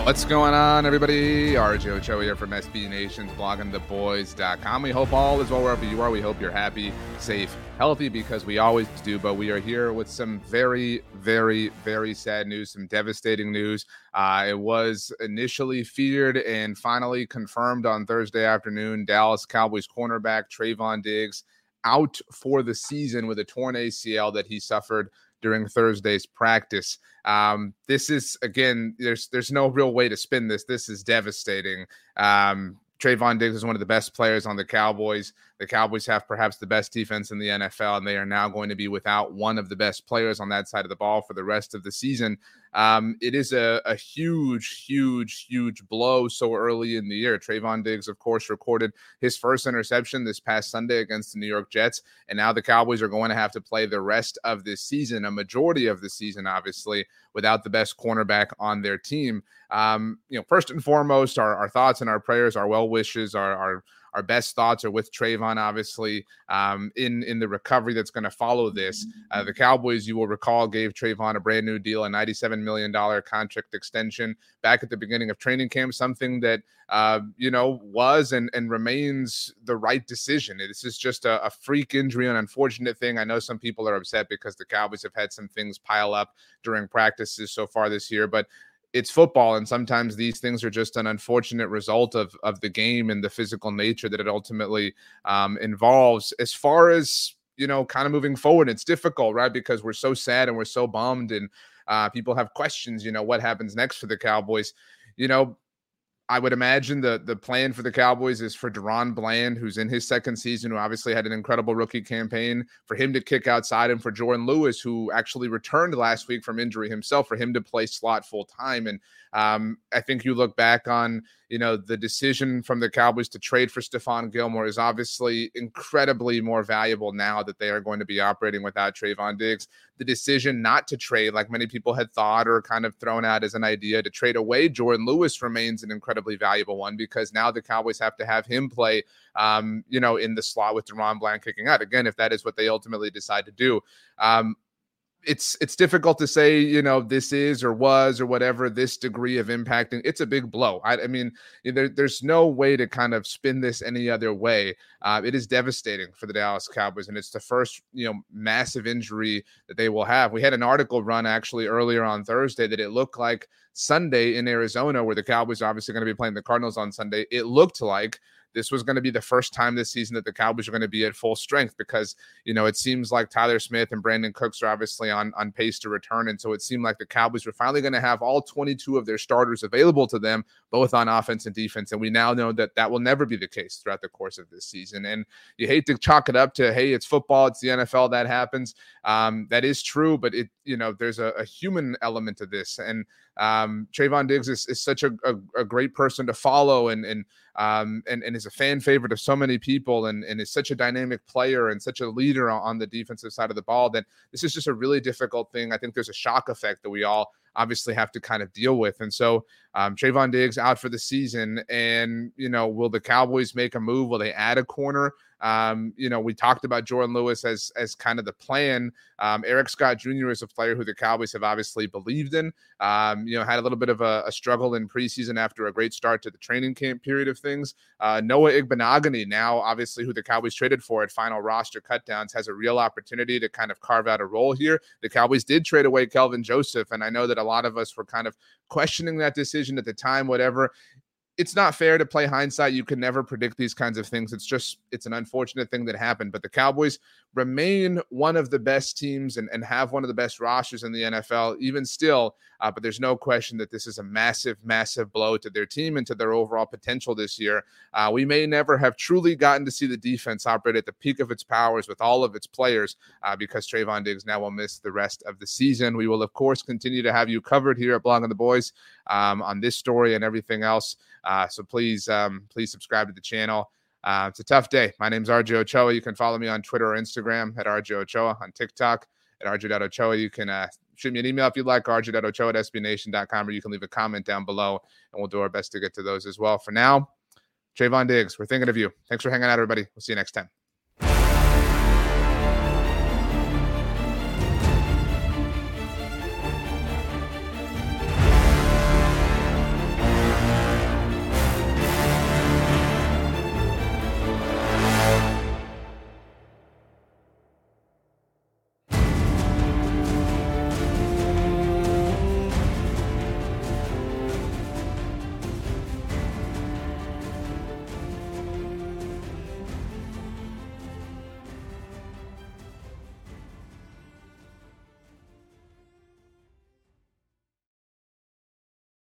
What's going on, everybody? RJ Ochoa here from SB Nation's bloggingtheboys.com. We hope all is well wherever you are. We hope you're happy, safe, healthy, because we always do. But we are here with some very, very, very sad news, some devastating news. Uh, it was initially feared and finally confirmed on Thursday afternoon. Dallas Cowboys cornerback Trevon Diggs out for the season with a torn ACL that he suffered during Thursday's practice. Um, this is again, there's there's no real way to spin this. This is devastating. Um, Trevon Diggs is one of the best players on the Cowboys. The Cowboys have perhaps the best defense in the NFL, and they are now going to be without one of the best players on that side of the ball for the rest of the season. Um, it is a, a, huge, huge, huge blow so early in the year. Trevon Diggs, of course, recorded his first interception this past Sunday against the New York Jets, and now the Cowboys are going to have to play the rest of this season, a majority of the season, obviously, without the best cornerback on their team. Um, you know, first and foremost, our, our thoughts and our prayers, our well wishes, our, our our best thoughts are with Trevon, obviously, um, in in the recovery that's going to follow this. Uh, the Cowboys, you will recall, gave Trevon a brand new deal, a $97 million contract extension back at the beginning of training camp, something that uh, you know was and and remains the right decision. This is just a, a freak injury, an unfortunate thing. I know some people are upset because the Cowboys have had some things pile up during practices so far this year, but it's football and sometimes these things are just an unfortunate result of of the game and the physical nature that it ultimately um, involves. As far as you know kind of moving forward it's difficult right because we're so sad and we're so bummed and uh, people have questions you know what happens next for the cowboys. You know I would imagine the the plan for the Cowboys is for DaRon Bland, who's in his second season, who obviously had an incredible rookie campaign, for him to kick outside, and for Jourdan Lewis, who actually returned last week from injury himself, for him to play slot full time. And um, I think you look back on you know, the decision from the Cowboys to trade for Stephon Gilmore is obviously incredibly more valuable now that they are going to be operating without Trevon Diggs. The decision not to trade, like many people had thought or kind of thrown out as an idea to trade away Jourdan Lewis, remains an incredibly valuable one because now the Cowboys have to have him play, um, you know, in the slot with DaRon Bland kicking out. Again, if that is what they ultimately decide to do. Um, it's it's difficult to say you know this is or was or whatever this degree of impacting it's a big blow. I, I mean there, there's no way to kind of spin this any other way. Uh, it is devastating for the dallas cowboys and it's the first you know massive injury that they will have. We had an article run actually earlier on thursday that it looked like sunday in arizona where the cowboys are obviously going to be playing the cardinals on sunday it looked like this was going to be the first time this season that the Cowboys are going to be at full strength because, you know, it seems like Tyler Smith and Brandin Cooks are obviously on, on pace to return. And so it seemed like the Cowboys were finally going to have all 22 of their starters available to them, both on offense and defense. And we now know that that will never be the case throughout the course of this season. And you hate to chalk it up to, hey, it's football, it's the NFL, that happens. Um, that is true, but it, you know, there's a, a human element to this. And um, Trevon Diggs is, is such a, a, a, great person to follow and, and, um, and, and is a fan favorite of so many people and, and is such a dynamic player and such a leader on the defensive side of the ball that this is just a really difficult thing. I think there's a shock effect that we all obviously have to kind of deal with. And so um, Trevon Diggs out for the season. And, you know, will the Cowboys make a move? Will they add a corner? Um, you know, we talked about Jourdan Lewis as as kind of the plan. Um, Eric Scott Jr. is a player who the Cowboys have obviously believed in. Um, you know, had a little bit of a, a, struggle in preseason after a great start to the training camp period of things. Uh, Noah Igbinoghene, now obviously who the Cowboys traded for at final roster cutdowns, has a real opportunity to kind of carve out a role here. The Cowboys did trade away Kelvin Joseph, and I know that a lot of us were kind of questioning that decision at the time, whatever it's not fair to play hindsight. You can never predict these kinds of things. It's just it's an unfortunate thing that happened. But the Cowboys remain one of the best teams and, and have one of the best rosters in the NFL, even still. Uh, but there's no question that this is a massive, massive blow to their team and to their overall potential this year. Uh, we may never have truly gotten to see the defense operate at the peak of its powers with all of its players uh, because Trevon Diggs now will miss the rest of the season. We will, of course, continue to have you covered here at Blogging the Boys um, on this story and everything else. Uh, so please, um, please subscribe to the channel. Uh, it's a tough day. My name is RJ Ochoa. You can follow me on Twitter or Instagram at RJ Ochoa, on TikTok at RJ.Ochoa. You can uh, shoot me an email if you'd like, RJ.Ochoa at SBNation.com, or you can leave a comment down below, and we'll do our best to get to those as well. For now, Trevon Diggs, we're thinking of you. Thanks for hanging out, everybody. We'll see you next time.